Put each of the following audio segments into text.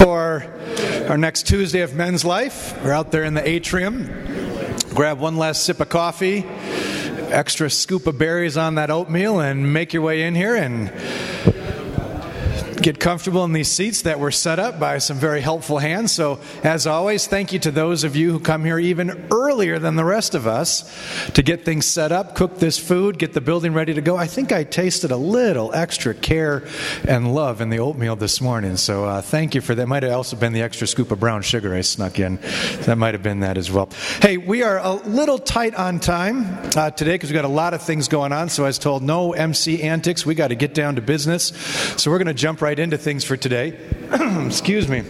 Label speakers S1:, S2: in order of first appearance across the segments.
S1: For our next Tuesday of Men's Life, we're out there in the atrium. Grab one last sip of coffee, extra scoop of berries on that oatmeal, and make your way in here and get comfortable in these seats that were set up by some very helpful hands. So, as always, thank you to those of you who come here even earlier than the rest of us to get things set up, cook this food, get the building ready to go. I think I tasted a little extra care and love in the oatmeal this morning. So, uh, thank you for that. Might have also been the extra scoop of brown sugar I snuck in. That might have been that as well. Hey, we are a little tight on time uh, today because we've got a lot of things going on. So, I was told no MC antics. We got to get down to business. So, we're going to jump right right into things for today. Excuse me.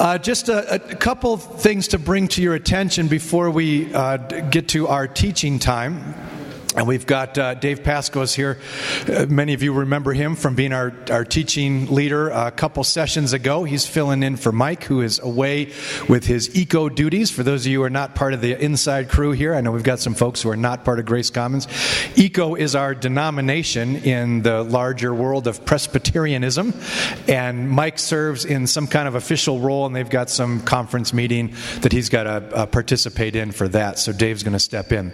S1: Uh, just a, a, couple things to bring to your attention before we uh, get to our teaching time. And we've got uh, Dave Pascos here. Uh, many of you remember him from being our, our teaching leader a couple sessions ago. He's filling in for Mike, who is away with his ECO duties. For those of you who are not part of the inside crew here, I know we've got some folks who are not part of Grace Commons. ECO is our denomination in the larger world of Presbyterianism. And Mike serves in some kind of official role, and they've got some conference meeting that he's got to uh, participate in for that. So Dave's going to step in.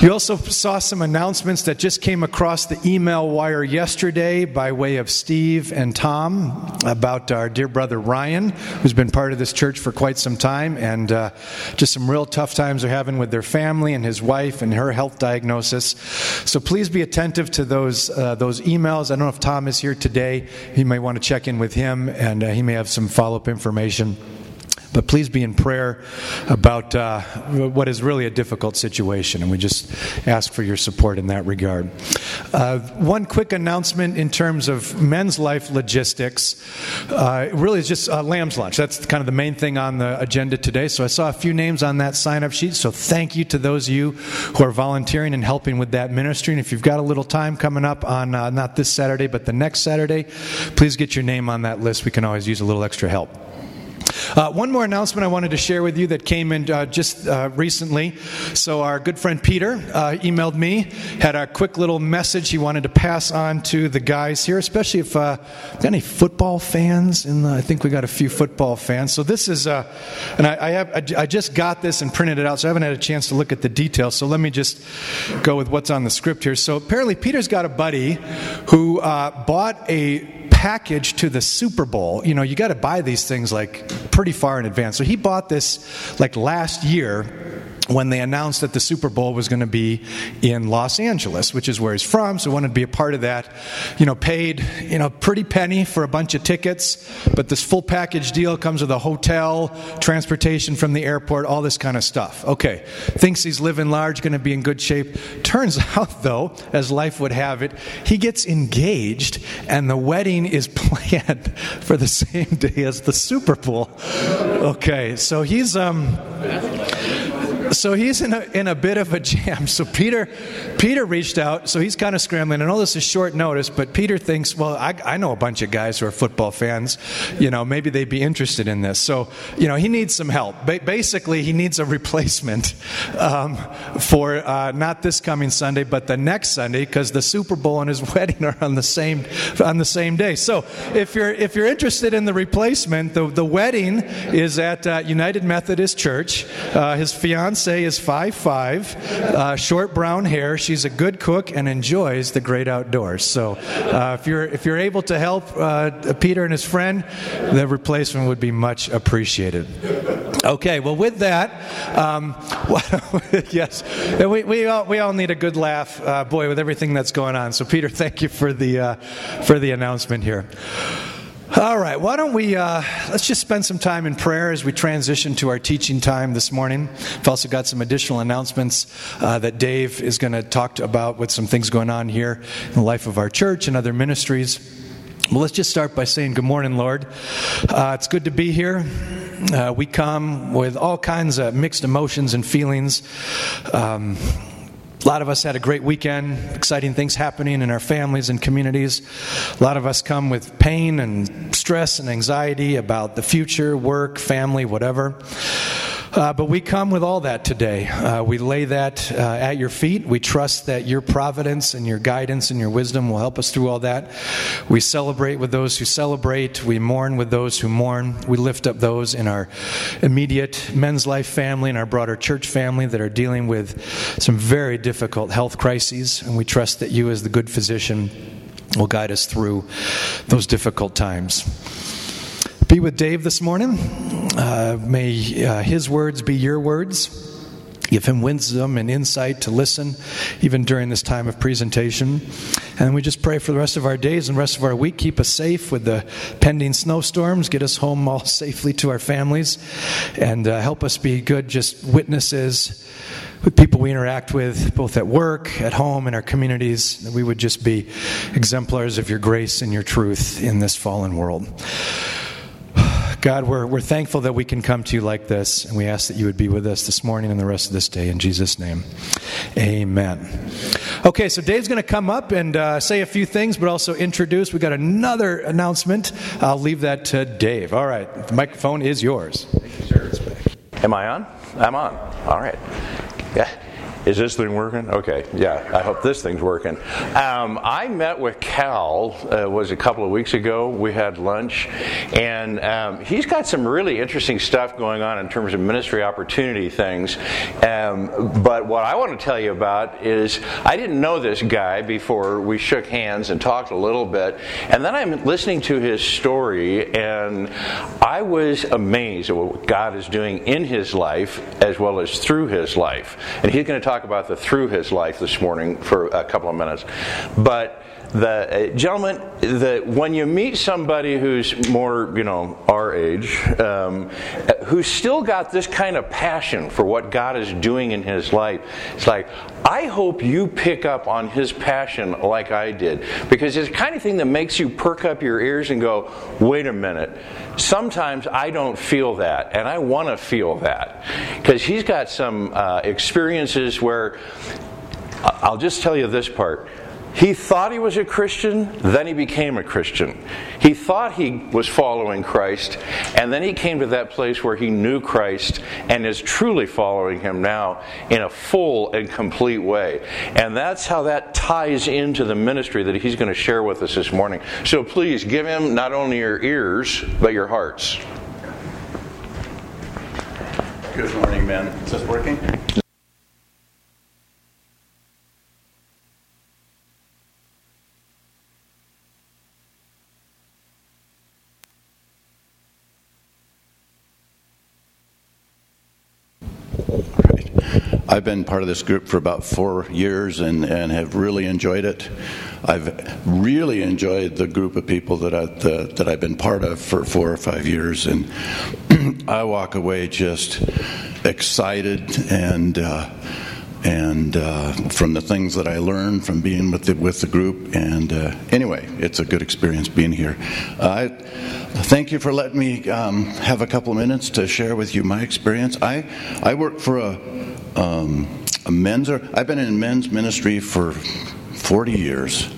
S1: You also saw some announcements that just came across the email wire yesterday by way of Steve and Tom about our dear brother Ryan, who's been part of this church for quite some time, and uh, just some real tough times they're having with their family and his wife and her health diagnosis. So please be attentive to those uh, those emails. I don't know if Tom is here today. He may want to check in with him, and uh, he may have some follow up information. But please be in prayer about uh, what is really a difficult situation, and we just ask for your support in that regard. Uh, one quick announcement in terms of men's life logistics uh, really is just uh, Lamb's Lunch. That's kind of the main thing on the agenda today. So I saw a few names on that sign up sheet, so thank you to those of you who are volunteering and helping with that ministry. And if you've got a little time coming up on uh, not this Saturday, but the next Saturday, please get your name on that list. We can always use a little extra help. Uh, one more announcement I wanted to share with you that came in uh, just uh, recently. So, our good friend Peter uh, emailed me, had a quick little message he wanted to pass on to the guys here, especially if uh, any football fans. The, I think we got a few football fans. So, this is, uh, and I, I, have, I just got this and printed it out, so I haven't had a chance to look at the details. So, let me just go with what's on the script here. So, apparently, Peter's got a buddy who bought a package to the Super Bowl, you know, you got to buy these things like pretty far in advance. So he bought this like last year when they announced that the Super Bowl was going to be in Los Angeles, which is where he's from, so wanted to be a part of that. You know, paid, you know, pretty penny for a bunch of tickets, but this full package deal comes with a hotel, transportation from the airport, all this kind of stuff. Okay, thinks he's living large, going to be in good shape. Turns out, though, as life would have it, he gets engaged, and the wedding is planned for the same day as the Super Bowl. Okay, so he's um so he's in a, in a bit of a jam. So Peter, Peter reached out. So he's kind of scrambling. I know this is short notice, but Peter thinks, well, I, I know a bunch of guys who are football fans. You know, maybe they'd be interested in this. So you know, he needs some help. Ba- basically, he needs a replacement um, for uh, not this coming Sunday, but the next Sunday, because the Super Bowl and his wedding are on the same on the same day. So if you're if you're interested in the replacement, the the wedding is at uh, United Methodist Church. Uh, his fiance is five five, uh, short brown hair. She's a good cook and enjoys the great outdoors. So, uh, if you're if you're able to help uh, Peter and his friend, the replacement would be much appreciated. Okay, well, with that, um, yes, we, we, all, we all need a good laugh, uh, boy, with everything that's going on. So, Peter, thank you for the uh, for the announcement here. All right, why don't we, uh, let's just spend some time in prayer as we transition to our teaching time this morning. We've also got some additional announcements uh, that Dave is going to talk about with some things going on here in the life of our church and other ministries. Well, let's just start by saying, Good morning, Lord. Uh, it's good to be here. Uh, we come with all kinds of mixed emotions and feelings. Um, a lot of us had a great weekend, exciting things happening in our families and communities. A lot of us come with pain and stress and anxiety about the future, work, family, whatever. Uh, but we come with all that today. Uh, we lay that uh, at your feet. We trust that your providence and your guidance and your wisdom will help us through all that. We celebrate with those who celebrate. We mourn with those who mourn. We lift up those in our immediate men's life family and our broader church family that are dealing with some very difficult health crises. And we trust that you, as the good physician, will guide us through those difficult times be with Dave this morning. Uh, may uh, his words be your words. Give him wisdom and insight to listen, even during this time of presentation. And we just pray for the rest of our days and rest of our week. Keep us safe with the pending snowstorms. Get us home all safely to our families. And uh, help us be good, just witnesses with people we interact with, both at work, at home, in our communities. That we would just be exemplars of your grace and your truth in this fallen world. God, we're, we're thankful that we can come to you like this, and we ask that you would be with us this morning and the rest of this day. In Jesus' name, amen. Okay, so Dave's going to come up and uh, say a few things, but also introduce. We've got another announcement. I'll leave that to Dave. All right, the microphone is yours.
S2: Am I on? I'm on. All right. Is this thing working? Okay, yeah, I hope this thing's working. Um, I met with Cal, uh, was a couple of weeks ago. We had lunch, and um, he's got some really interesting stuff going on in terms of ministry opportunity things. Um, but what I want to tell you about is I didn't know this guy before we shook hands and talked a little bit, and then I'm listening to his story, and I was amazed at what God is doing in his life as well as through his life. And he's going to talk talk about the through his life this morning for a couple of minutes. But the uh, gentlemen, the, when you meet somebody who's more, you know, our age, um, who's still got this kind of passion for what God is doing in his life, it's like, I hope you pick up on his passion like I did. Because it's the kind of thing that makes you perk up your ears and go, wait a minute. Sometimes I don't feel that, and I want to feel that. Because he's got some uh, experiences where, I'll just tell you this part he thought he was a Christian, then he became a Christian. He thought he was following Christ, and then he came to that place where he knew Christ and is truly following him now in a full and complete way. And that's how that ties into the ministry that he's going to share with us this morning. So please give him not only your ears, but your hearts.
S3: Good morning, man. Is this working? I've been part of this group for about four years and, and have really enjoyed it. I've really enjoyed the group of people that, I, the, that I've been part of for four or five years, and I walk away just excited and. Uh, and uh, from the things that I learned from being with the, with the group. And uh, anyway, it's a good experience being here. Uh, I thank you for letting me um, have a couple of minutes to share with you my experience. I I work for a um, a men's. I've been in men's ministry for 40 years.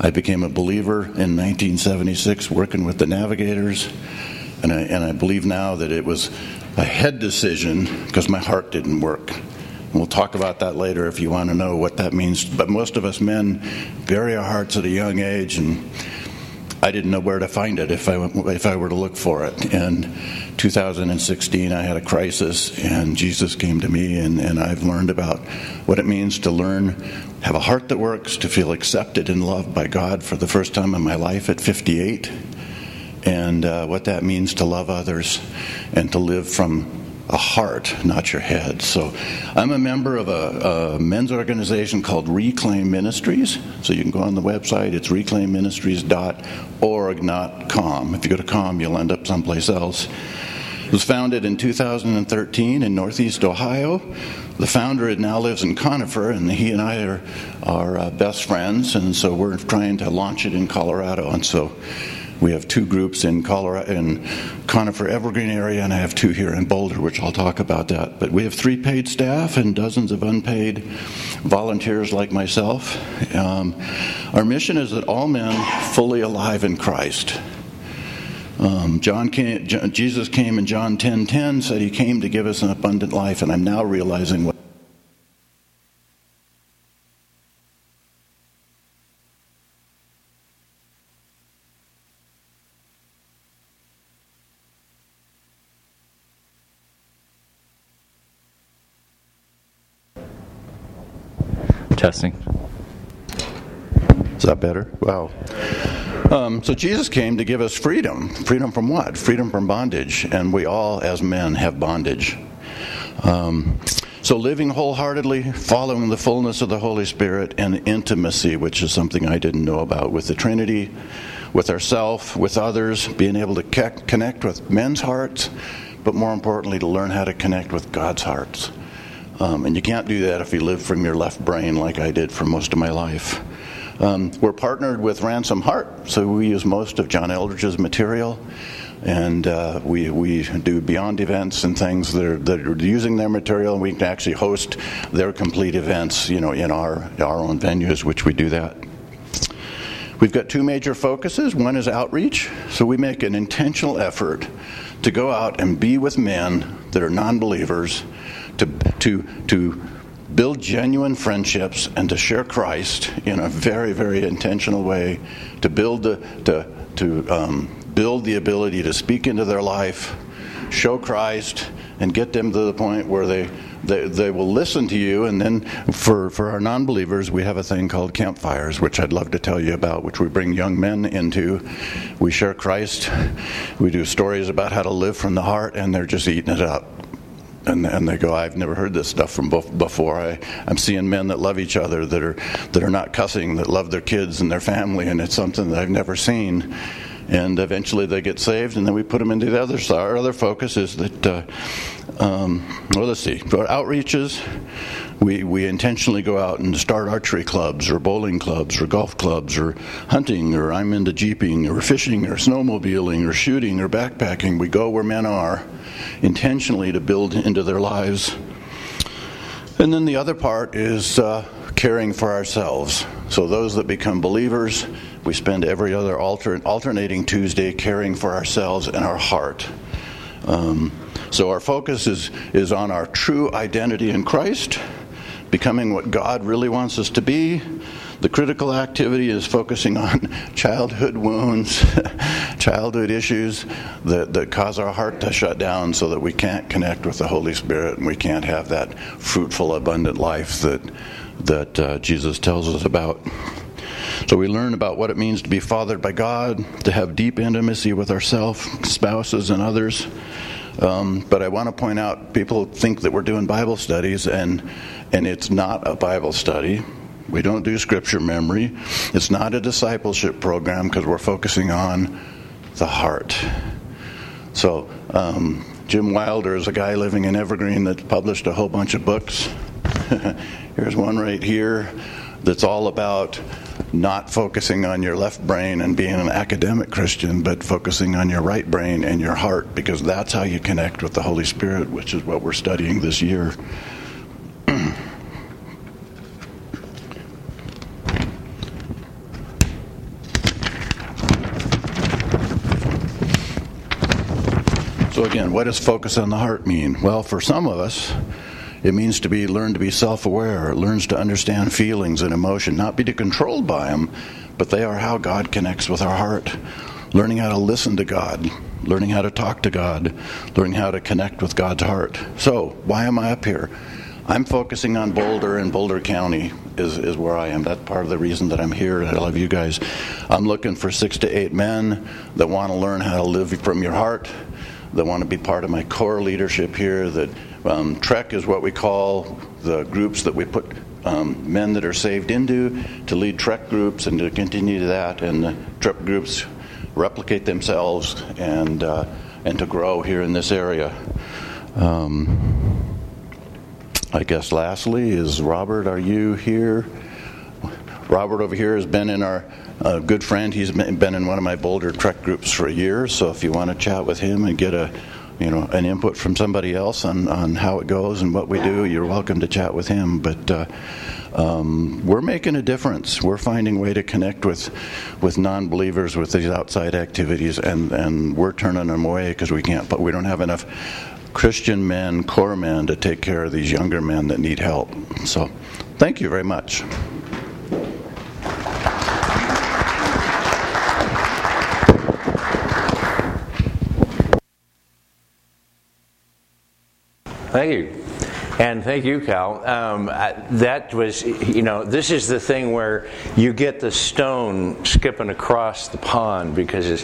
S3: I became a believer in 1976, working with the Navigators, and I, and I believe now that it was a head decision because my heart didn't work. We'll talk about that later if you want to know what that means. But most of us men bury our hearts at a young age, and I didn't know where to find it if I if I were to look for it. In 2016, I had a crisis, and Jesus came to me, and, and I've learned about what it means to learn, have a heart that works, to feel accepted and loved by God for the first time in my life at 58, and uh, what that means to love others and to live from a heart, not your head. So I'm a member of a, a, men's organization called Reclaim Ministries. So you can go on the website, it's reclaimministries.org, not com. If you go to com, you'll end up someplace else. It was founded in 2013 in Northeast Ohio. The founder now lives in Conifer, and he and I are, are uh, best friends, and so we're trying to launch it in Colorado. And so we have two groups in Colorado, in Conifer Evergreen area, and I have two here in Boulder, which I'll talk about that. But we have three paid staff and dozens of unpaid volunteers like myself. Um, our mission is that all men fully alive in Christ Um, John came, Jesus came in John 10:10 10, 10, said he came to give us an abundant life, and I'm now realizing what.
S4: Testing.
S3: Is that better? Wow. Um, so Jesus came to give us freedom. Freedom from what? Freedom from bondage. And we all, as men, have bondage. Um, so living wholeheartedly, following the fullness of the Holy Spirit, and intimacy, which is something I didn't know about, with the Trinity, with ourself, with others, being able to connect with men's hearts, but more importantly, to learn how to connect with God's hearts. Um, and you can't do that if you live from your left brain like I did for most of my life. Um, we're partnered with Ransomed Heart, so we use most of John Eldredge's material. And uh, we, we do beyond events and things that are, that are using their material, and we can actually host their complete events, you know, in our, our own venues, which we do that. We've got two major focuses. One is outreach, so we make an intentional effort to go out and be with men that are non believers, to, to, to build genuine friendships and to share Christ in a very, very intentional way, to build the, to, to um, build the ability to speak into their life, show Christ, and get them to the point where they, they, they will listen to you. And then for, for our non believers, we have a thing called campfires, which I'd love to tell you about, which we bring young men into. We share Christ, we do stories about how to live from the heart, and they're just eating it up and, and they go, I've never heard this stuff from before. I, I'm seeing men that love each other, that are that are not cussing, that love their kids and their family, and it's something that I've never seen. And eventually they get saved, and then we put them into the other side. Our other focus is that, uh, um, well, let's see, for outreaches, we, we intentionally go out and start archery clubs or bowling clubs or golf clubs or hunting or I'm into jeeping or fishing or snowmobiling or shooting or backpacking. We go where men are intentionally to build into their lives. And then the other part is uh, caring for ourselves. So, those that become believers, we spend every other alter- alternating Tuesday caring for ourselves and our heart. Um, so, our focus is, is on our true identity in Christ, becoming what God really wants us to be, the critical activity is focusing on childhood wounds, childhood issues that, that cause our heart to shut down so that we can't connect with the Holy Spirit and we can't have that fruitful, abundant life that, that uh, Jesus tells us about. So we learn about what it means to be fathered by God, to have deep intimacy with ourselves, spouses, and others. Um, but I want to point out people think that we're doing Bible studies, and and it's not a Bible study. We don't do scripture memory. It's not a discipleship program because we're focusing on the heart. So, um, Jim Wilder is a guy living in Evergreen that published a whole bunch of books. Here's one right here that's all about not focusing on your left brain and being an academic Christian, but focusing on your right brain and your heart because that's how you connect with the Holy Spirit, which is what we're studying this year. So, again, what does focus on the heart mean? Well, for some of us, it means to be learn to be self-aware, learns to understand feelings and emotion, not be controlled by them, but they are how God connects with our heart. Learning how to listen to God, learning how to talk to God, learning how to connect with God's heart. So, why am I up here? I'm focusing on Boulder and Boulder County is, is where I am. That's part of the reason that I'm here. I love you guys. I'm looking for six to eight men that want to learn how to live from your heart, that want to be part of my core leadership here. That um, Trek is what we call the groups that we put um, men that are saved into to lead Trek groups and to continue that, and the Trek groups replicate themselves and uh, and to grow here in this area. Um, I guess lastly is Robert. Are you here? Robert over here has been in our a good friend. He's been in one of my Boulder Trek groups for a year. So if you want to chat with him and get a you know an input from somebody else on, on how it goes and what we do, you're welcome to chat with him. But uh, um, we're making a difference. We're finding a way to connect with with non-believers with these outside activities, and, and we're turning them away because we can't. But we don't have enough Christian men, core men, to take care of these younger men that need help. So, thank you very much.
S2: Thank you. And thank you, Cal. Um, that was, you know, this is the thing where you get the stone skipping across the pond because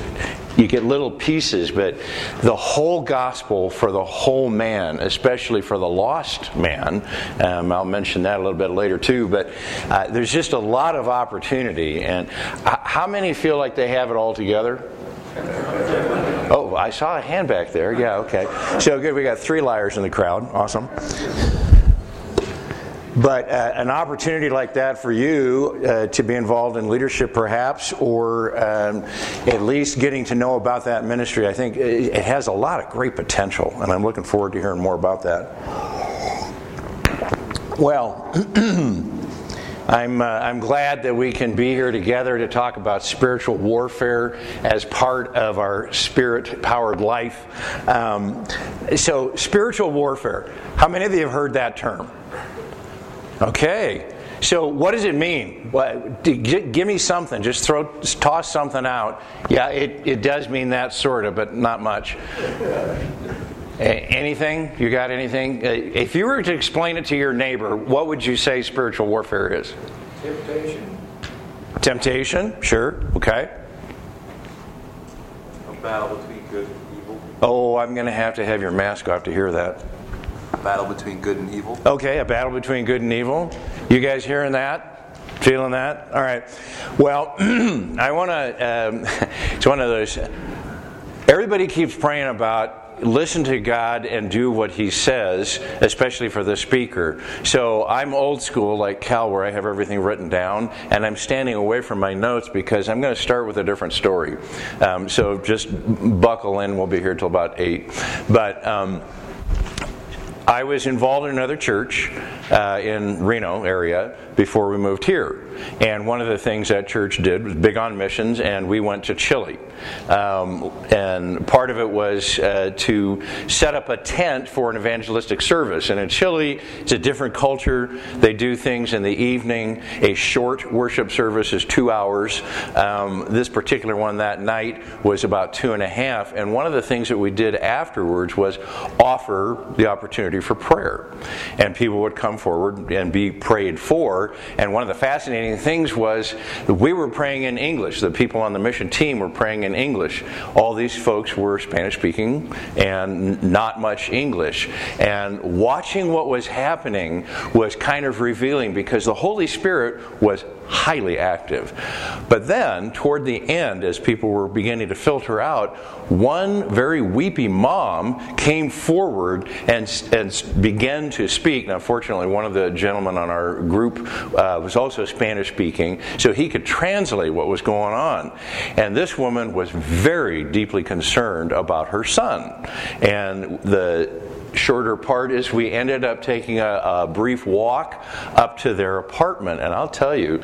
S2: you get little pieces, but the whole gospel for the whole man, especially for the lost man, um, I'll mention that a little bit later too, but uh, there's just a lot of opportunity. And uh, how many feel like they have it all together? Oh, I saw a hand back there. Yeah, okay. So good. We got three liars in the crowd. Awesome. But uh, an opportunity like that for you uh, to be involved in leadership, perhaps, or um, at least getting to know about that ministry, I think it has a lot of great potential, and I'm looking forward to hearing more about that. Well, I'm, uh, I'm glad that we can be here together to talk about spiritual warfare as part of our spirit powered life. Um, so, spiritual warfare, how many of you have heard that term? Okay. So, what does it mean? What, give me something. Just throw, toss something out. Yeah, it, it does mean that sort of, but not much. Anything? You got anything? Uh, if you were to explain it to your neighbor, what would you say spiritual warfare is?
S5: Temptation.
S2: Temptation? Sure. Okay.
S5: A battle between good and evil.
S2: Oh, I'm going to have to have your mask off to hear that.
S5: A battle between good and evil.
S2: Okay, a battle between good and evil. You guys hearing that? Feeling that? All right. Well, I want to. Um, it's one of those. Everybody keeps praying about listen to God and do what He says, especially for the speaker. So I'm old school, like Cal, where I have everything written down, and I'm standing away from my notes because I'm going to start with a different story. Um, so just buckle in. We'll be here till about eight. But. Um, I was involved in another church uh, in Reno area before we moved here. And one of the things that church did was big on missions, and we went to Chile. Um, and part of it was uh, to set up a tent for an evangelistic service. And in Chile, it's a different culture. They do things in the evening. A short worship service is two hours. Um, this particular one that night was about two and a half. And one of the things that we did afterwards was offer the opportunity for prayer. And people would come forward and be prayed for. And one of the fascinating things was we were praying in English. The people on the mission team were praying in English. All these folks were Spanish speaking and not much English. And watching what was happening was kind of revealing because the Holy Spirit was highly active. But then, toward the end, as people were beginning to filter out, one very weepy mom came forward and, began to speak. Now, fortunately, one of the gentlemen on our group uh, was also Spanish speaking, so he could translate what was going on. And this woman was very deeply concerned about her son. And the shorter part is we ended up taking a, a, brief walk up to their apartment, and I'll tell you,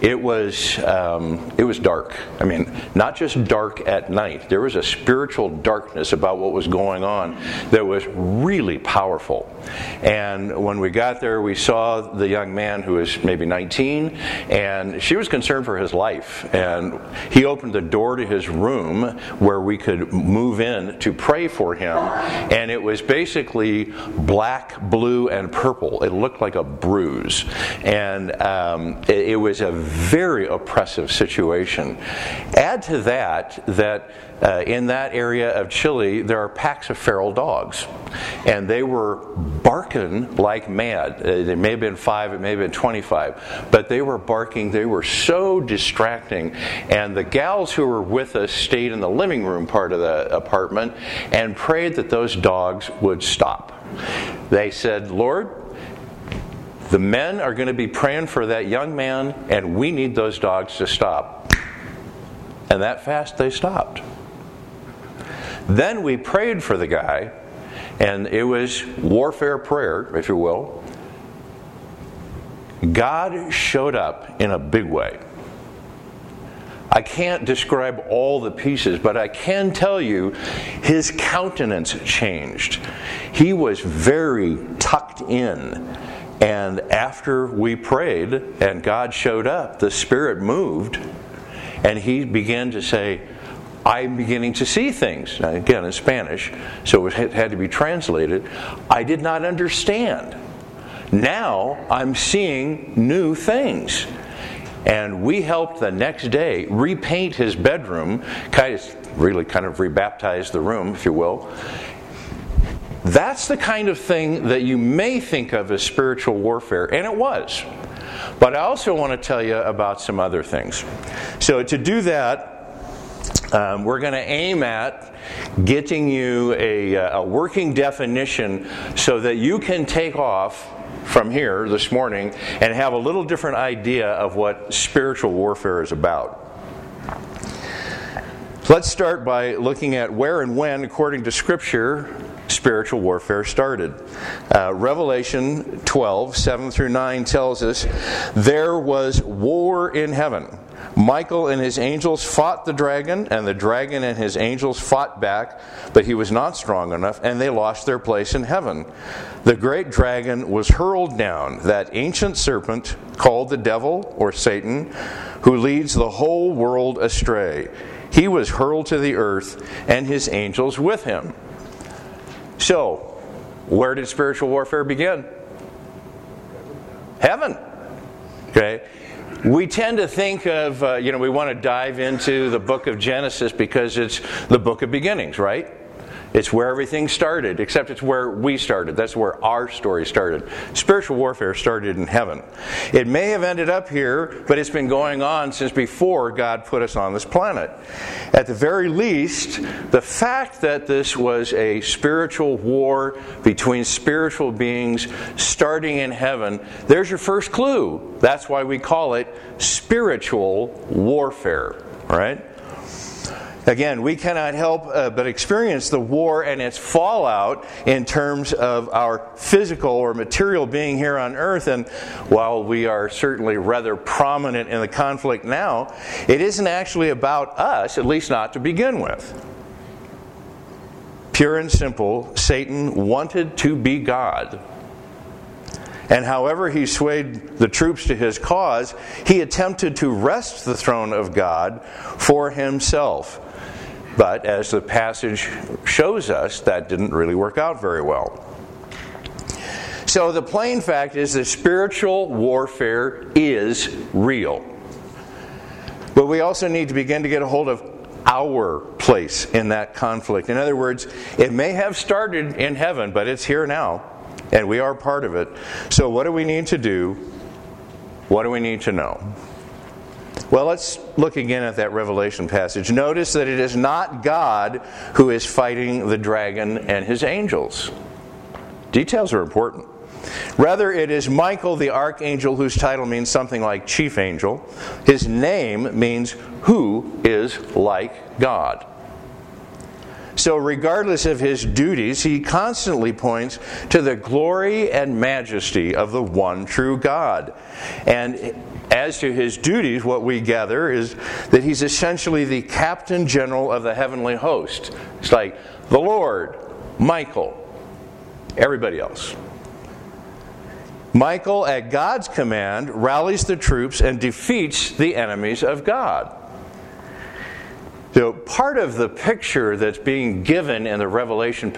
S2: it was um, it was dark. I mean, not just dark at night. There was a spiritual darkness about what was going on that was really powerful. And when we got there, we saw the young man who was maybe 19, and she was concerned for his life. And he opened the door to his room where we could move in to pray for him, and it was basically basically black, blue, and purple. It looked like a bruise. And um, it, it was a very oppressive situation. Add to that that uh, in that area of Chile, there are packs of feral dogs. And they were barking like mad. Uh, it may have been five, it may have been 25. But they were barking. They were so distracting. And the gals who were with us stayed in the living room part of the apartment and prayed that those dogs would stop. They said, Lord, the men are going to be praying for that young man, and we need those dogs to stop. And that fast, they stopped. Then we prayed for the guy, and it was warfare prayer, if you will. God showed up in a big way. I can't describe all the pieces, but I can tell you his countenance changed. He was very tucked in. And after we prayed and God showed up, the Spirit moved and he began to say, I'm beginning to see things. Now, again, in Spanish, so it had to be translated. I did not understand. Now I'm seeing new things. And we helped the next day repaint his bedroom, kind of really kind of rebaptize the room, if you will. That's the kind of thing that you may think of as spiritual warfare, and it was. But I also want to tell you about some other things. So, to do that, um, we're going to aim at getting you a, a working definition so that you can take off from here this morning and have a little different idea of what spiritual warfare is about. Let's start by looking at where and when, according to Scripture, spiritual warfare started. Uh, Revelation 12, 7 through 9 tells us there was war in heaven. Michael and his angels fought the dragon, and the dragon and his angels fought back, but he was not strong enough, and they lost their place in heaven. The great dragon was hurled down, that ancient serpent called the devil or Satan, who leads the whole world astray. He was hurled to the earth, and his angels with him. So, where did spiritual warfare begin? Heaven. Okay? We tend to think of, uh, you know, we want to dive into the book of Genesis because it's the book of beginnings, right? It's where everything started, except it's where we started. That's where our story started. Spiritual warfare started in heaven. It may have ended up here, but it's been going on since before God put us on this planet. At the very least, the fact that this was a spiritual war between spiritual beings starting in heaven, there's your first clue. That's why we call it spiritual warfare, right? Again, we cannot help uh, but experience the war and its fallout in terms of our physical or material being here on earth. And while we are certainly rather prominent in the conflict now, it isn't actually about us, at least not to begin with. Pure and simple, Satan wanted to be God. And however he swayed the troops to his cause, he attempted to wrest the throne of God for himself. But as the passage shows us, that didn't really work out very well. So the plain fact is that spiritual warfare is real. But we also need to begin to get a hold of our place in that conflict. In other words, it may have started in heaven, but it's here now, and we are part of it. So, what do we need to do? What do we need to know? Well, let's look again at that Revelation passage. Notice that it is not God who is fighting the dragon and his angels. Details are important. Rather, it is Michael the archangel, whose title means something like chief angel. His name means who is like God. So, regardless of his duties, he constantly points to the glory and majesty of the one true God. And as to his duties, what we gather is that he's essentially the captain general of the heavenly host. It's like the Lord, Michael, everybody else. Michael, at God's command, rallies the troops and defeats the enemies of God. So, part of the picture that's being given in the Revelation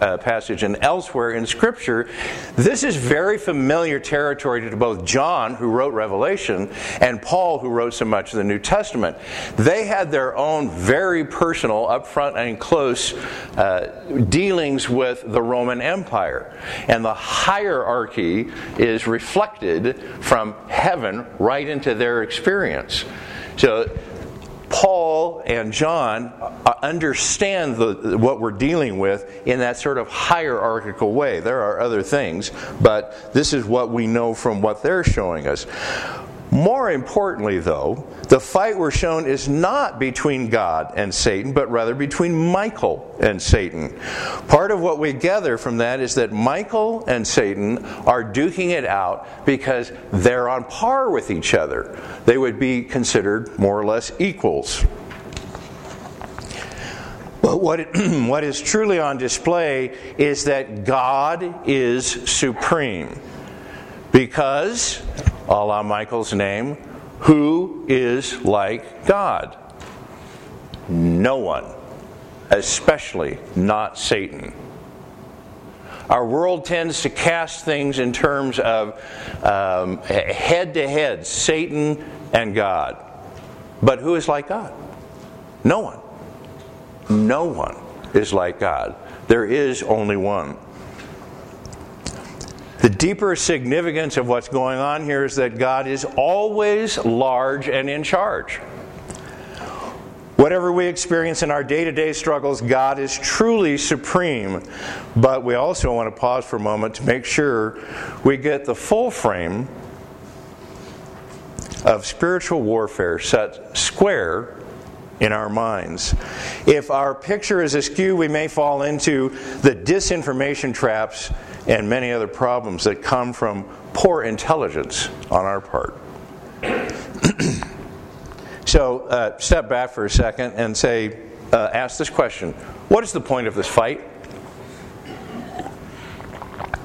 S2: uh, passage and elsewhere in Scripture, this is very familiar territory to both John, who wrote Revelation, and Paul, who wrote so much of the New Testament. They had their own very personal, upfront, and close uh, dealings with the Roman Empire. And the hierarchy is reflected from heaven right into their experience. So, Paul and John uh, understand the, what we're dealing with in that sort of hierarchical way. There are other things, but this is what we know from what they're showing us. More importantly, though, the fight we're shown is not between God and Satan, but rather between Michael and Satan. Part of what we gather from that is that Michael and Satan are duking it out because they're on par with each other. They would be considered more or less equals. But what, it, what is truly on display is that God is supreme. Because, à la Michael's name, who is like God? No one, especially not Satan. Our world tends to cast things in terms of head to head, Satan and God. But who is like God? No one. No one is like God. There is only one. The deeper significance of what's going on here is that God is always large and in charge. Whatever we experience in our day to day struggles, God is truly supreme. But we also want to pause for a moment to make sure we get the full frame of spiritual warfare set square in our minds. If our picture is askew, we may fall into the disinformation traps and many other problems that come from poor intelligence on our part. so, uh, step back for a second and say, uh, ask this question What is the point of this fight?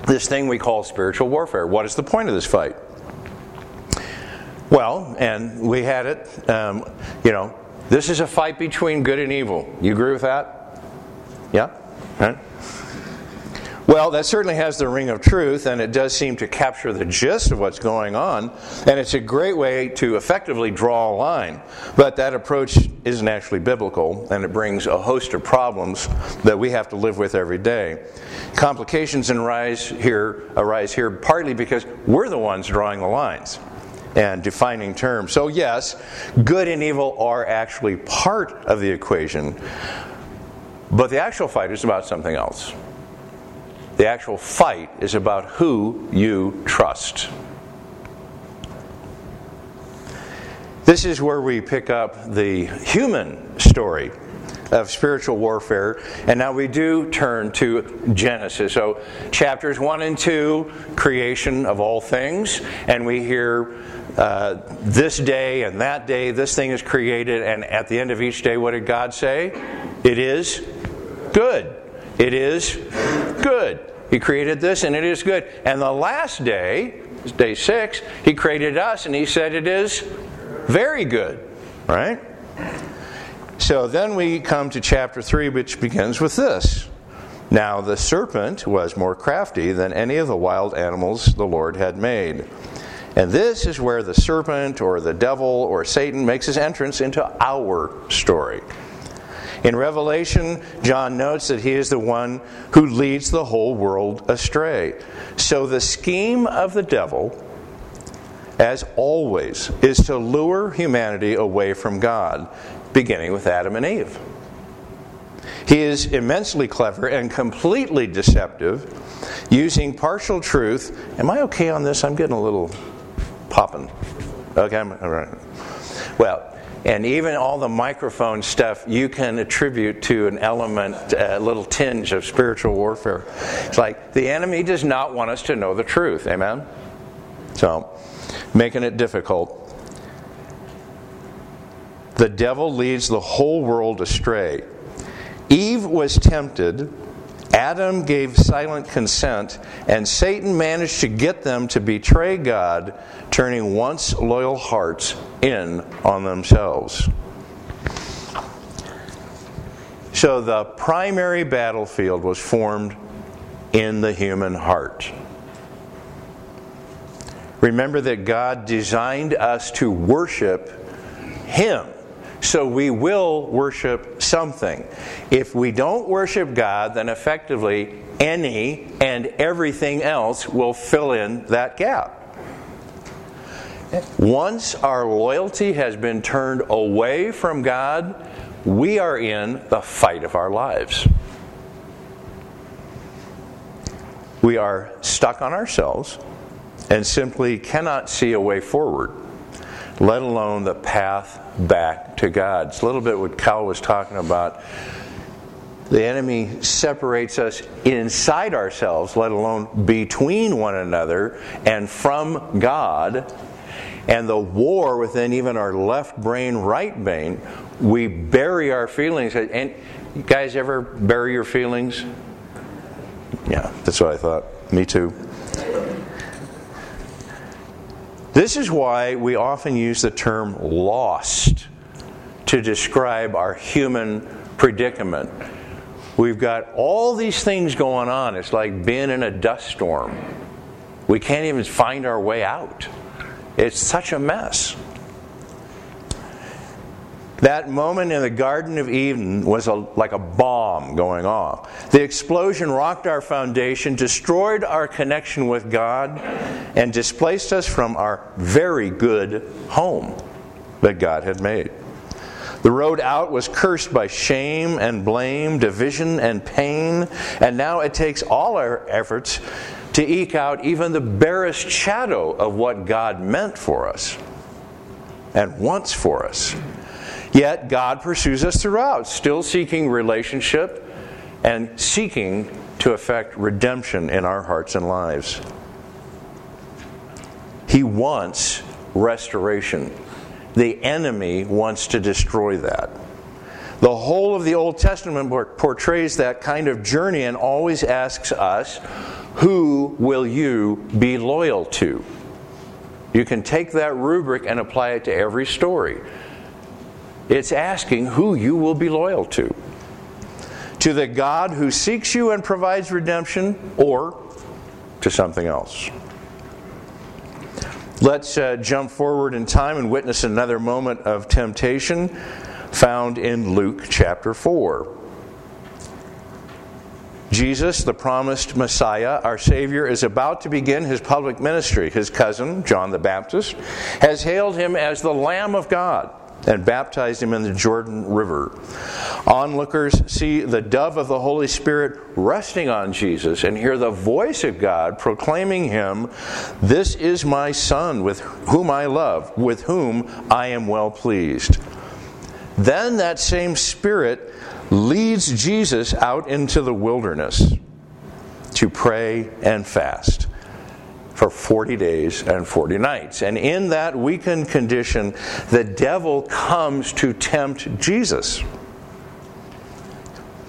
S2: This thing we call spiritual warfare. What is the point of this fight? Well, and we had it, um, you know, this is a fight between good and evil. You agree with that? Yeah? Right? Well, that certainly has the ring of truth, and it does seem to capture the gist of what's going on, and it's a great way to effectively draw a line. But that approach isn't actually biblical, and it brings a host of problems that we have to live with every day. Complications arise here, arise here partly because we're the ones drawing the lines and defining terms. So, yes, good and evil are actually part of the equation, but the actual fight is about something else. The actual fight is about who you trust. This is where we pick up the human story of spiritual warfare. And now we do turn to Genesis. So, chapters 1 and 2, creation of all things. And we hear uh, this day and that day, this thing is created. And at the end of each day, what did God say? It is good. It is good. He created this and it is good. And the last day, day six, He created us and He said it is very good. Right? So then we come to chapter 3, which begins with this. Now the serpent was more crafty than any of the wild animals the Lord had made. And this is where the serpent or the devil or Satan makes his entrance into our story. In Revelation, John notes that he is the one who leads the whole world astray. So the scheme of the devil, as always, is to lure humanity away from God, beginning with Adam and Eve. He is immensely clever and completely deceptive, using partial truth. Am I okay on this? I'm getting a little popping. Okay, all right. Well, and even all the microphone stuff you can attribute to an element, a little tinge of spiritual warfare. It's like the enemy does not want us to know the truth. Amen? So, making it difficult. The devil leads the whole world astray. Eve was tempted. Adam gave silent consent, and Satan managed to get them to betray God, turning once loyal hearts in on themselves. So the primary battlefield was formed in the human heart. Remember that God designed us to worship Him. So we will worship something. If we don't worship God, then effectively any and everything else will fill in that gap. Once our loyalty has been turned away from God, we are in the fight of our lives. We are stuck on ourselves and simply cannot see a way forward. Let alone the path back to God. It's a little bit what Cal was talking about. The enemy separates us inside ourselves, let alone between one another and from God. And the war within even our left brain, right brain, we bury our feelings. And you guys ever bury your feelings? Yeah, that's what I thought. Me too. This is why we often use the term lost to describe our human predicament. We've got all these things going on. It's like being in a dust storm. We can't even find our way out. It's such a mess. That moment in the Garden of Eden was a, like a bomb going off. The explosion rocked our foundation, destroyed our connection with God, and displaced us from our very good home that God had made. The road out was cursed by shame and blame, division and pain, and now it takes all our efforts to eke out even the barest shadow of what God meant for us and wants for us. Yet God pursues us throughout, still seeking relationship and seeking to effect redemption in our hearts and lives. He wants restoration. The enemy wants to destroy that. The whole of the Old Testament portrays that kind of journey and always asks us, Who will you be loyal to? You can take that rubric and apply it to every story. It's asking who you will be loyal to. To the God who seeks you and provides redemption, or to something else. Let's uh, jump forward in time and witness another moment of temptation found in Luke chapter 4. Jesus, the promised Messiah, our Savior, is about to begin his public ministry. His cousin, John the Baptist, has hailed him as the Lamb of God and baptized him in the Jordan River. Onlookers see the dove of the Holy Spirit resting on Jesus and hear the voice of God proclaiming him, This is my Son, with whom I love, with whom I am well pleased. Then that same Spirit leads Jesus out into the wilderness to pray and fast for 40 days and 40 nights. And in that weakened condition, the devil comes to tempt Jesus.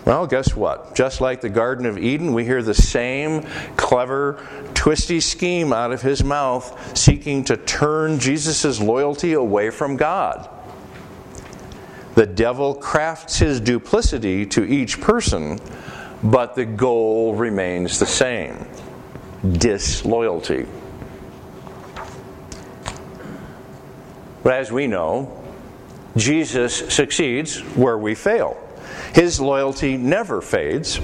S2: Well, guess what? Just like the Garden of Eden, we hear the same clever, twisty scheme out of his mouth, seeking to turn Jesus' loyalty away from God. The devil crafts his duplicity to each person, but the goal remains the same disloyalty. But as we know, Jesus succeeds where we fail. His loyalty never fades.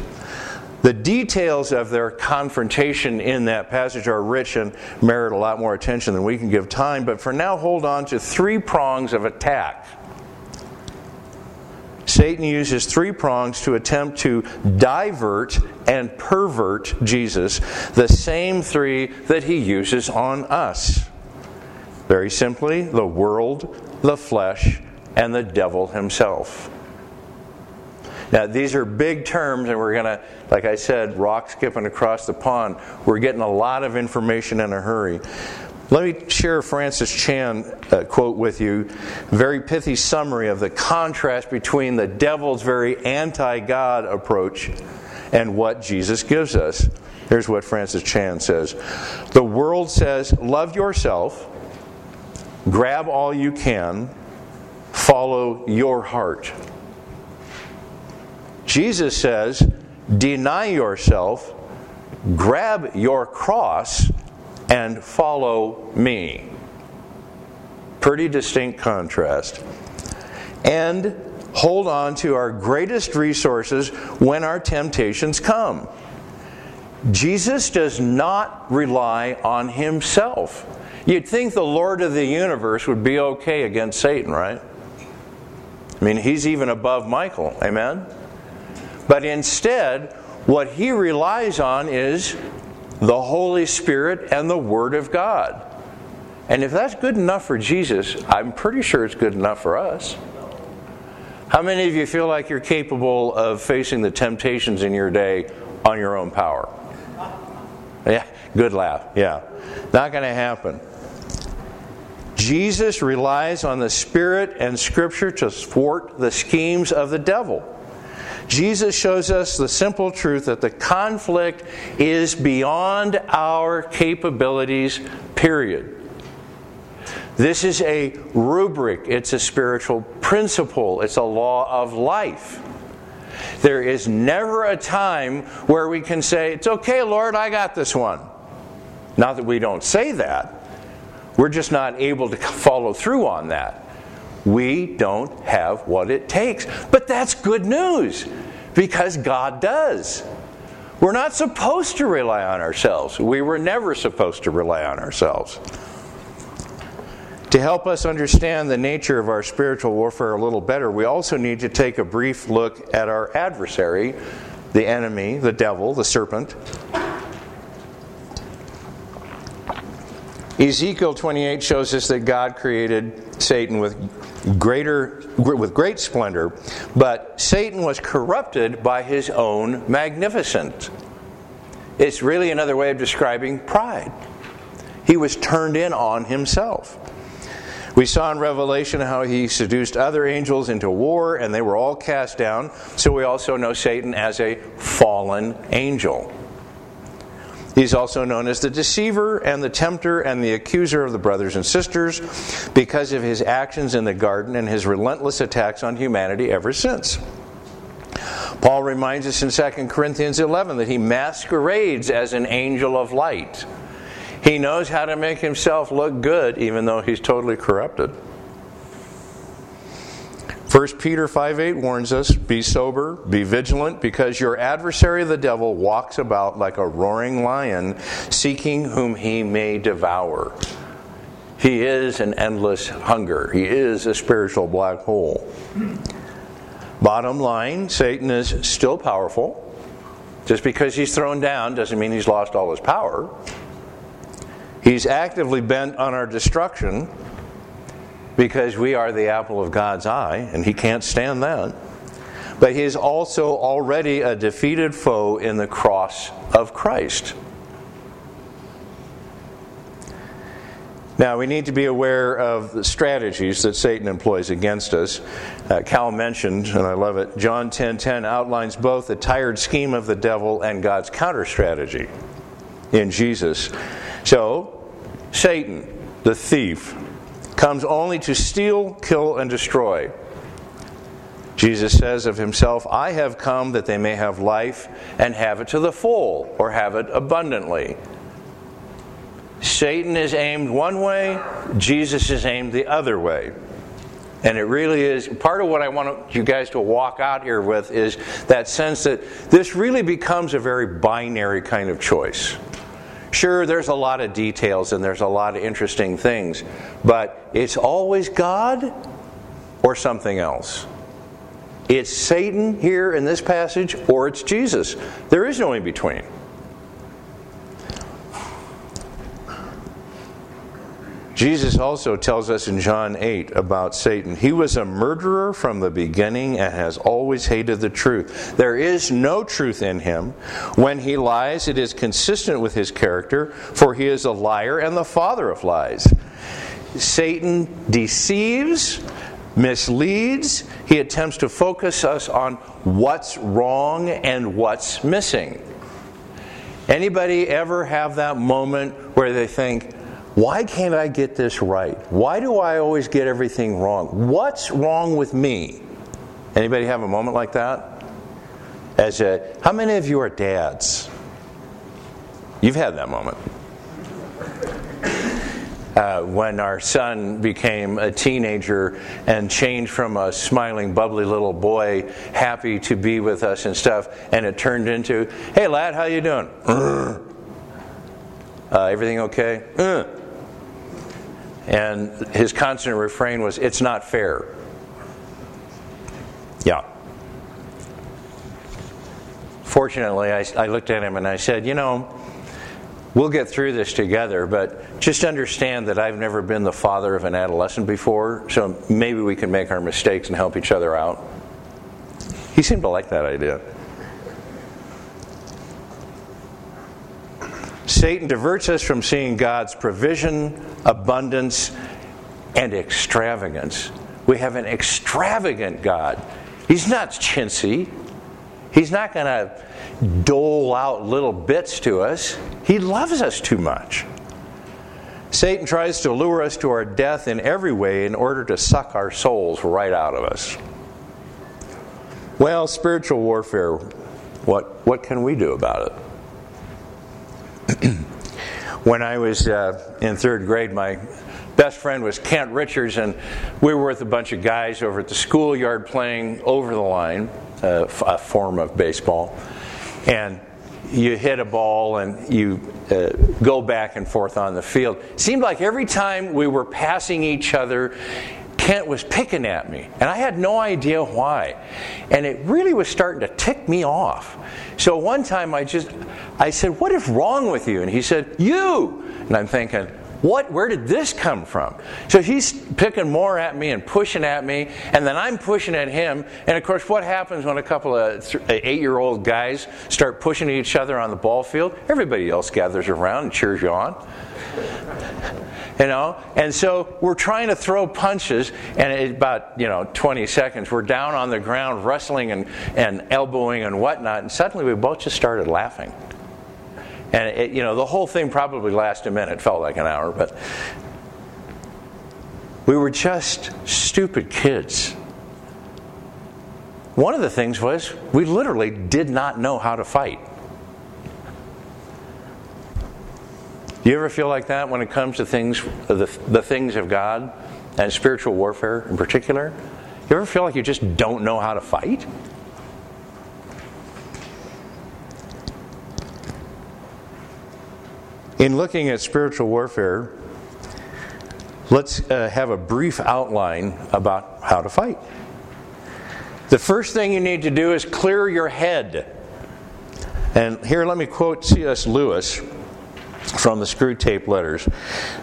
S2: The details of their confrontation in that passage are rich and merit a lot more attention than we can give time, but for now, hold on to three prongs of attack Satan uses three prongs to attempt to divert and pervert Jesus, the same three that he uses on us. Very simply, the world, the flesh, and the devil himself. Now, these are big terms, and we're going to, like I said, rock skipping across the pond. We're getting a lot of information in a hurry. Let me share Francis Chan uh, quote with you. Very pithy summary of the contrast between the devil's very anti God approach and what Jesus gives us. Here's what Francis Chan says The world says, love yourself, grab all you can, follow your heart. Jesus says, deny yourself, grab your cross, and follow me. Pretty distinct contrast. And hold on to our greatest resources when our temptations come. Jesus does not rely on himself. You'd think the Lord of the universe would be okay against Satan, right? I mean, he's even above Michael, amen? But instead, what he relies on is the Holy Spirit and the Word of God. And if that's good enough for Jesus, I'm pretty sure it's good enough for us. How many of you feel like you're capable of facing the temptations in your day on your own power? Yeah, good laugh. Yeah. Not going to happen. Jesus relies on the Spirit and Scripture to thwart the schemes of the devil. Jesus shows us the simple truth that the conflict is beyond our capabilities, period. This is a rubric, it's a spiritual principle, it's a law of life. There is never a time where we can say, It's okay, Lord, I got this one. Not that we don't say that, we're just not able to follow through on that. We don't have what it takes. But that's good news because God does. We're not supposed to rely on ourselves. We were never supposed to rely on ourselves. To help us understand the nature of our spiritual warfare a little better, we also need to take a brief look at our adversary, the enemy, the devil, the serpent. Ezekiel 28 shows us that God created Satan with greater with great splendor, but Satan was corrupted by his own magnificence. It's really another way of describing pride. He was turned in on himself. We saw in Revelation how he seduced other angels into war and they were all cast down. So we also know Satan as a fallen angel. He's also known as the deceiver and the tempter and the accuser of the brothers and sisters because of his actions in the garden and his relentless attacks on humanity ever since. Paul reminds us in 2 Corinthians 11 that he masquerades as an angel of light. He knows how to make himself look good even though he's totally corrupted. 1 Peter 5 8 warns us be sober, be vigilant, because your adversary the devil walks about like a roaring lion, seeking whom he may devour. He is an endless hunger, he is a spiritual black hole. Bottom line Satan is still powerful. Just because he's thrown down doesn't mean he's lost all his power. He's actively bent on our destruction because we are the apple of God's eye, and he can't stand that. But he is also already a defeated foe in the cross of Christ. Now, we need to be aware of the strategies that Satan employs against us. Uh, Cal mentioned, and I love it, John 10:10 10, 10 outlines both the tired scheme of the devil and God's counter strategy in Jesus. So, Satan, the thief, comes only to steal, kill, and destroy. Jesus says of himself, I have come that they may have life and have it to the full, or have it abundantly. Satan is aimed one way, Jesus is aimed the other way. And it really is part of what I want you guys to walk out here with is that sense that this really becomes a very binary kind of choice. Sure, there's a lot of details and there's a lot of interesting things, but it's always God or something else. It's Satan here in this passage or it's Jesus. There is no in between. Jesus also tells us in John 8 about Satan. He was a murderer from the beginning and has always hated the truth. There is no truth in him. When he lies, it is consistent with his character, for he is a liar and the father of lies. Satan deceives, misleads, he attempts to focus us on what's wrong and what's missing. Anybody ever have that moment where they think, why can't I get this right? Why do I always get everything wrong? What's wrong with me? Anybody have a moment like that? As a, how many of you are dads? You've had that moment. Uh, when our son became a teenager and changed from a smiling, bubbly little boy, happy to be with us and stuff, and it turned into, "Hey lad, how you doing? Uh, everything okay? Uh. And his constant refrain was, It's not fair. Yeah. Fortunately, I, I looked at him and I said, You know, we'll get through this together, but just understand that I've never been the father of an adolescent before, so maybe we can make our mistakes and help each other out. He seemed to like that idea. Satan diverts us from seeing God's provision, abundance, and extravagance. We have an extravagant God. He's not chintzy. He's not going to dole out little bits to us. He loves us too much. Satan tries to lure us to our death in every way in order to suck our souls right out of us. Well, spiritual warfare, what, what can we do about it? when I was uh, in third grade, my best friend was Kent Richards, and we were with a bunch of guys over at the schoolyard playing over the line, uh, a form of baseball. And you hit a ball and you uh, go back and forth on the field. It seemed like every time we were passing each other, Kent was picking at me, and I had no idea why. And it really was starting to tick me off. So one time I just, I said, What is wrong with you? And he said, You! And I'm thinking, what where did this come from so he's picking more at me and pushing at me and then i'm pushing at him and of course what happens when a couple of eight year old guys start pushing each other on the ball field everybody else gathers around and cheers you on you know and so we're trying to throw punches and in about you know 20 seconds we're down on the ground wrestling and, and elbowing and whatnot and suddenly we both just started laughing and it, you know, the whole thing probably lasted a minute, felt like an hour, but we were just stupid kids. One of the things was we literally did not know how to fight. Do you ever feel like that when it comes to things, the, the things of God and spiritual warfare in particular? You ever feel like you just don't know how to fight? In looking at spiritual warfare, let's uh, have a brief outline about how to fight. The first thing you need to do is clear your head. And here, let me quote C.S. Lewis from the Screwtape Letters.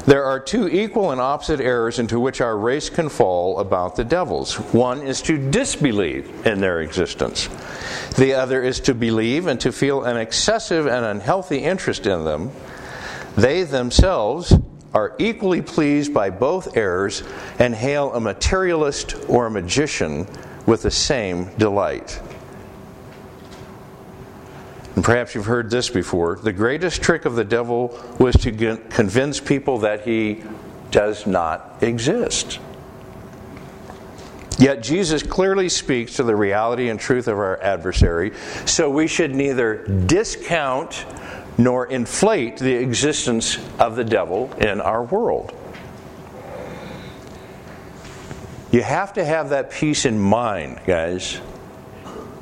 S2: There are two equal and opposite errors into which our race can fall about the devils. One is to disbelieve in their existence, the other is to believe and to feel an excessive and unhealthy interest in them they themselves are equally pleased by both errors and hail a materialist or a magician with the same delight. And perhaps you've heard this before. The greatest trick of the devil was to convince people that he does not exist. Yet Jesus clearly speaks to the reality and truth of our adversary, so we should neither discount nor inflate the existence of the devil in our world. You have to have that peace in mind, guys.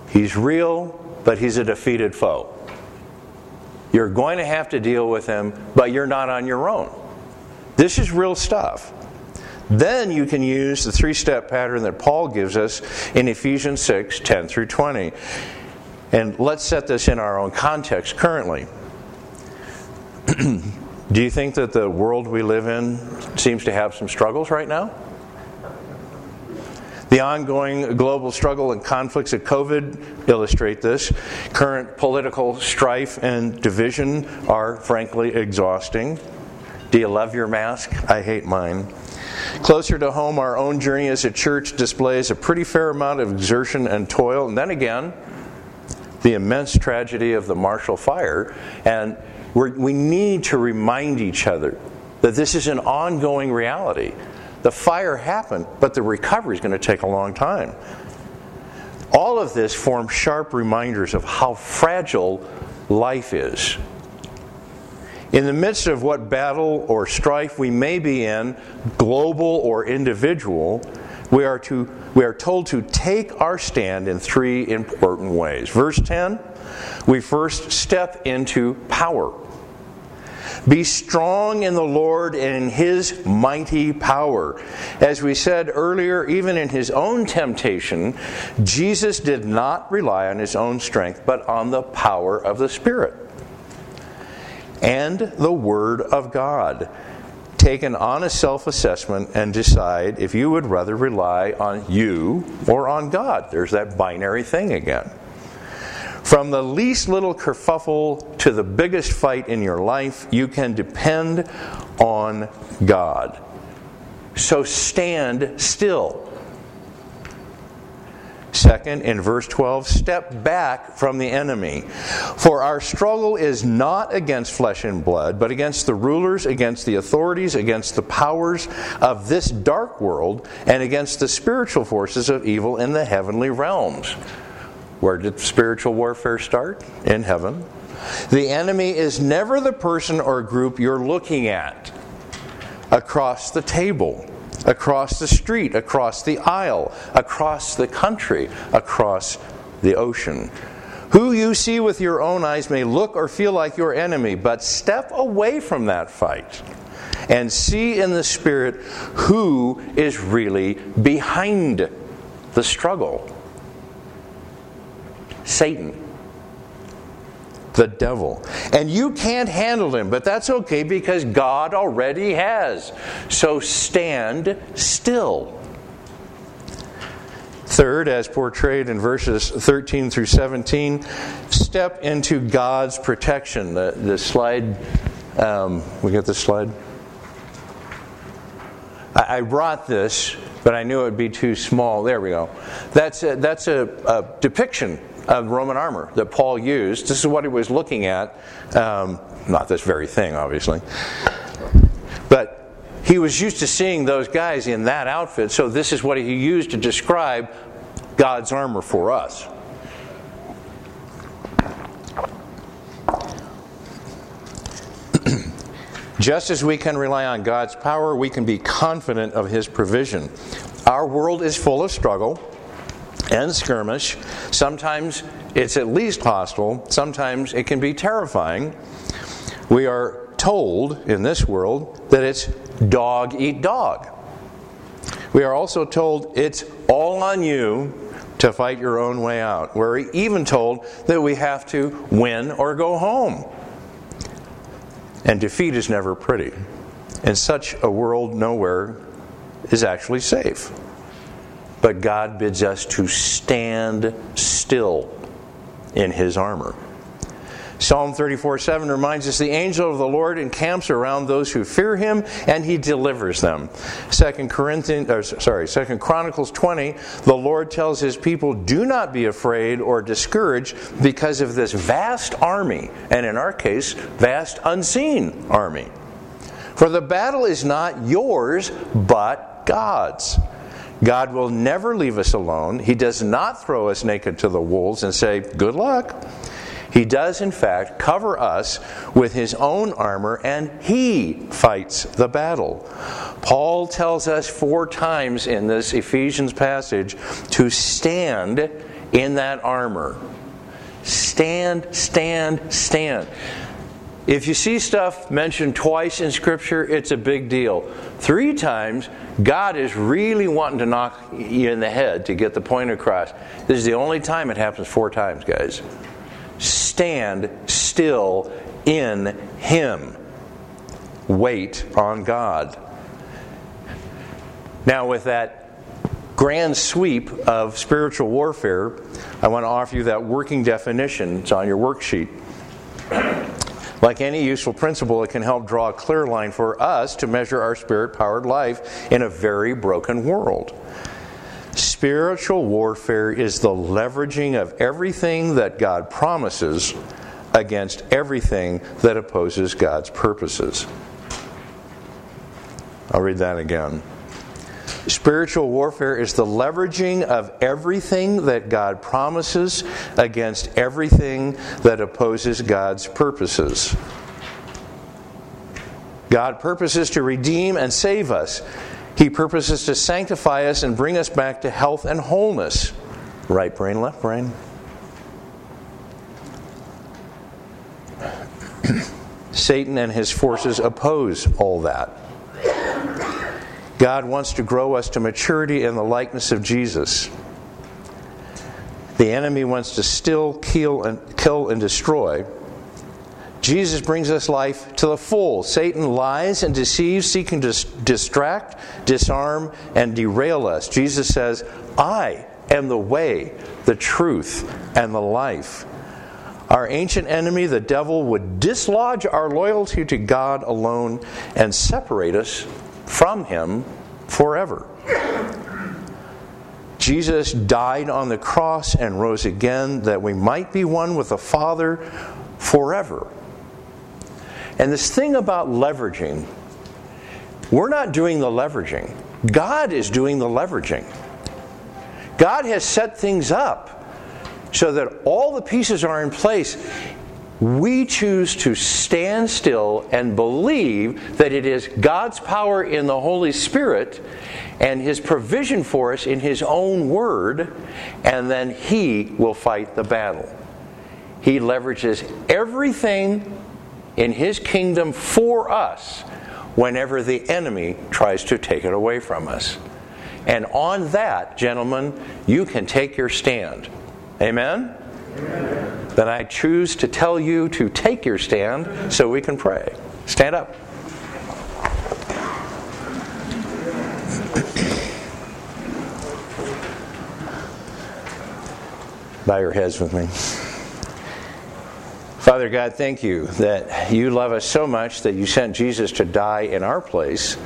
S2: He's real, but he's a defeated foe. You're going to have to deal with him, but you're not on your own. This is real stuff. Then you can use the three step pattern that Paul gives us in Ephesians 6 10 through 20. And let's set this in our own context currently. Do you think that the world we live in seems to have some struggles right now? The ongoing global struggle and conflicts of COVID illustrate this. Current political strife and division are frankly exhausting. Do you love your mask? I hate mine. Closer to home, our own journey as a church displays a pretty fair amount of exertion and toil. And then again, the immense tragedy of the Marshall Fire. And we need to remind each other that this is an ongoing reality. The fire happened, but the recovery is going to take a long time. All of this forms sharp reminders of how fragile life is. In the midst of what battle or strife we may be in, global or individual, we are, to, we are told to take our stand in three important ways. Verse 10, we first step into power. Be strong in the Lord and in his mighty power. As we said earlier, even in his own temptation, Jesus did not rely on his own strength, but on the power of the Spirit. and the Word of God. Take an honest self assessment and decide if you would rather rely on you or on God. There's that binary thing again. From the least little kerfuffle to the biggest fight in your life, you can depend on God. So stand still. Second, in verse 12, step back from the enemy. For our struggle is not against flesh and blood, but against the rulers, against the authorities, against the powers of this dark world, and against the spiritual forces of evil in the heavenly realms. Where did spiritual warfare start? In heaven. The enemy is never the person or group you're looking at across the table across the street, across the aisle, across the country, across the ocean. Who you see with your own eyes may look or feel like your enemy, but step away from that fight and see in the Spirit who is really behind the struggle Satan the devil. And you can't handle him, but that's okay because God already has. So stand still. Third, as portrayed in verses 13 through 17, step into God's protection. The, the slide, um, we get the slide? I, I brought this, but I knew it would be too small. There we go. That's a, that's a, a depiction of Roman armor that Paul used. This is what he was looking at. Um, not this very thing, obviously. But he was used to seeing those guys in that outfit, so this is what he used to describe God's armor for us. Just as we can rely on God's power, we can be confident of His provision. Our world is full of struggle and skirmish. Sometimes it's at least hostile, sometimes it can be terrifying. We are told in this world that it's dog eat dog. We are also told it's all on you to fight your own way out. We're even told that we have to win or go home. And defeat is never pretty. In such a world, nowhere is actually safe but God bids us to stand still in his armor. Psalm 34 7 reminds us the angel of the Lord encamps around those who fear him and he delivers them. 2 Corinthians, or, sorry, 2 Chronicles 20, the Lord tells his people, Do not be afraid or discouraged because of this vast army, and in our case, vast unseen army. For the battle is not yours, but God's. God will never leave us alone. He does not throw us naked to the wolves and say, Good luck. He does, in fact, cover us with his own armor and he fights the battle. Paul tells us four times in this Ephesians passage to stand in that armor. Stand, stand, stand. If you see stuff mentioned twice in Scripture, it's a big deal. Three times, God is really wanting to knock you in the head to get the point across. This is the only time it happens four times, guys. Stand still in Him. Wait on God. Now, with that grand sweep of spiritual warfare, I want to offer you that working definition. It's on your worksheet. Like any useful principle, it can help draw a clear line for us to measure our spirit powered life in a very broken world. Spiritual warfare is the leveraging of everything that God promises against everything that opposes God's purposes. I'll read that again. Spiritual warfare is the leveraging of everything that God promises against everything that opposes God's purposes. God purposes to redeem and save us. He purposes to sanctify us and bring us back to health and wholeness. Right brain, left brain. Satan and his forces oppose all that. God wants to grow us to maturity in the likeness of Jesus. The enemy wants to still kill and, kill and destroy. Jesus brings us life to the full. Satan lies and deceives, seeking to distract, disarm, and derail us. Jesus says, I am the way, the truth, and the life. Our ancient enemy, the devil, would dislodge our loyalty to God alone and separate us from Him forever. Jesus died on the cross and rose again that we might be one with the Father forever. And this thing about leveraging, we're not doing the leveraging, God is doing the leveraging. God has set things up so that all the pieces are in place. We choose to stand still and believe that it is God's power in the Holy Spirit and His provision for us in His own Word, and then He will fight the battle. He leverages everything in His kingdom for us whenever the enemy tries to take it away from us. And on that, gentlemen, you can take your stand. Amen? Amen? Then I choose to tell you to take your stand so we can pray. Stand up. Bow your heads with me. Father God, thank you that you love us so much that you sent Jesus to die in our place.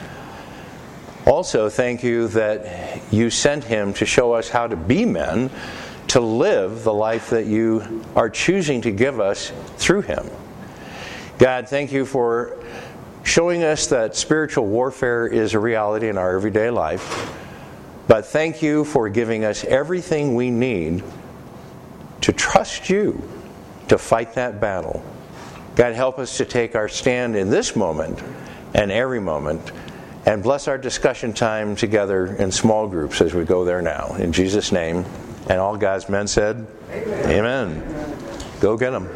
S2: Also, thank you that you sent him to show us how to be men, to live the life that you are choosing to give us through him. God, thank you for showing us that spiritual warfare is a reality in our everyday life. But thank you for giving us everything we need to trust you to fight that battle. God, help us to take our stand in this moment and every moment and bless our discussion time together in small groups as we go there now. In Jesus' name. And all God's men said, Amen. Amen. Go get them.